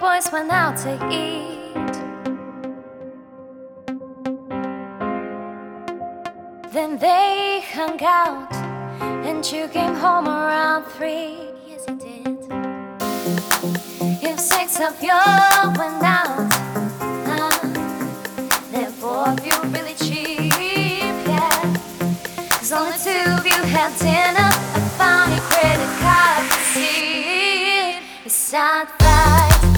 boys went out to eat. Then they hung out, and you came home around three. Yes, you did. If six of you went out, huh? then four of you really cheap, yeah. Cause only two of you had dinner. I found your credit card see. It's not right.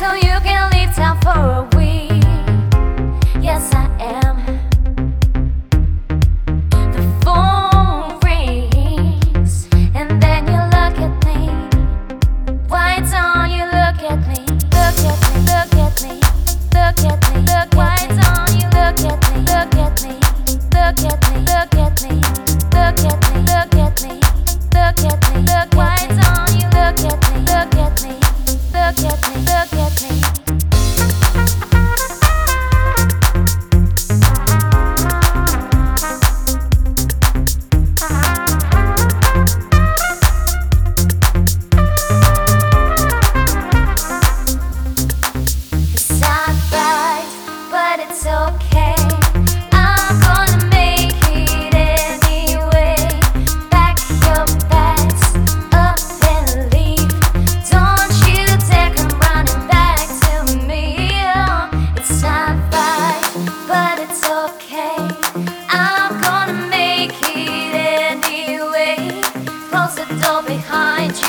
So you can leave town for a week.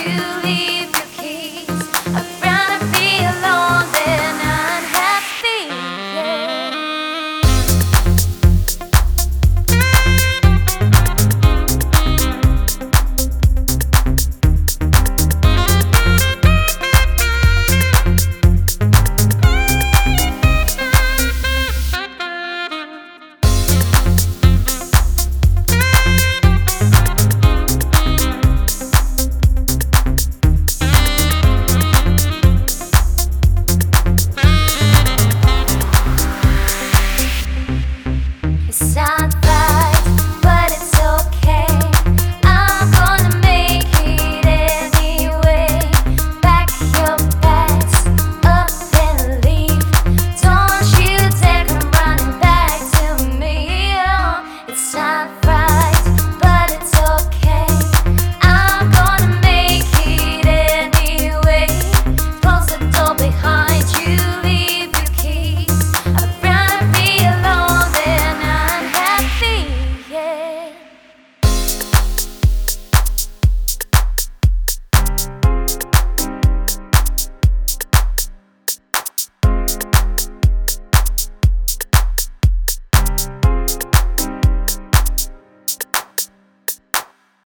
really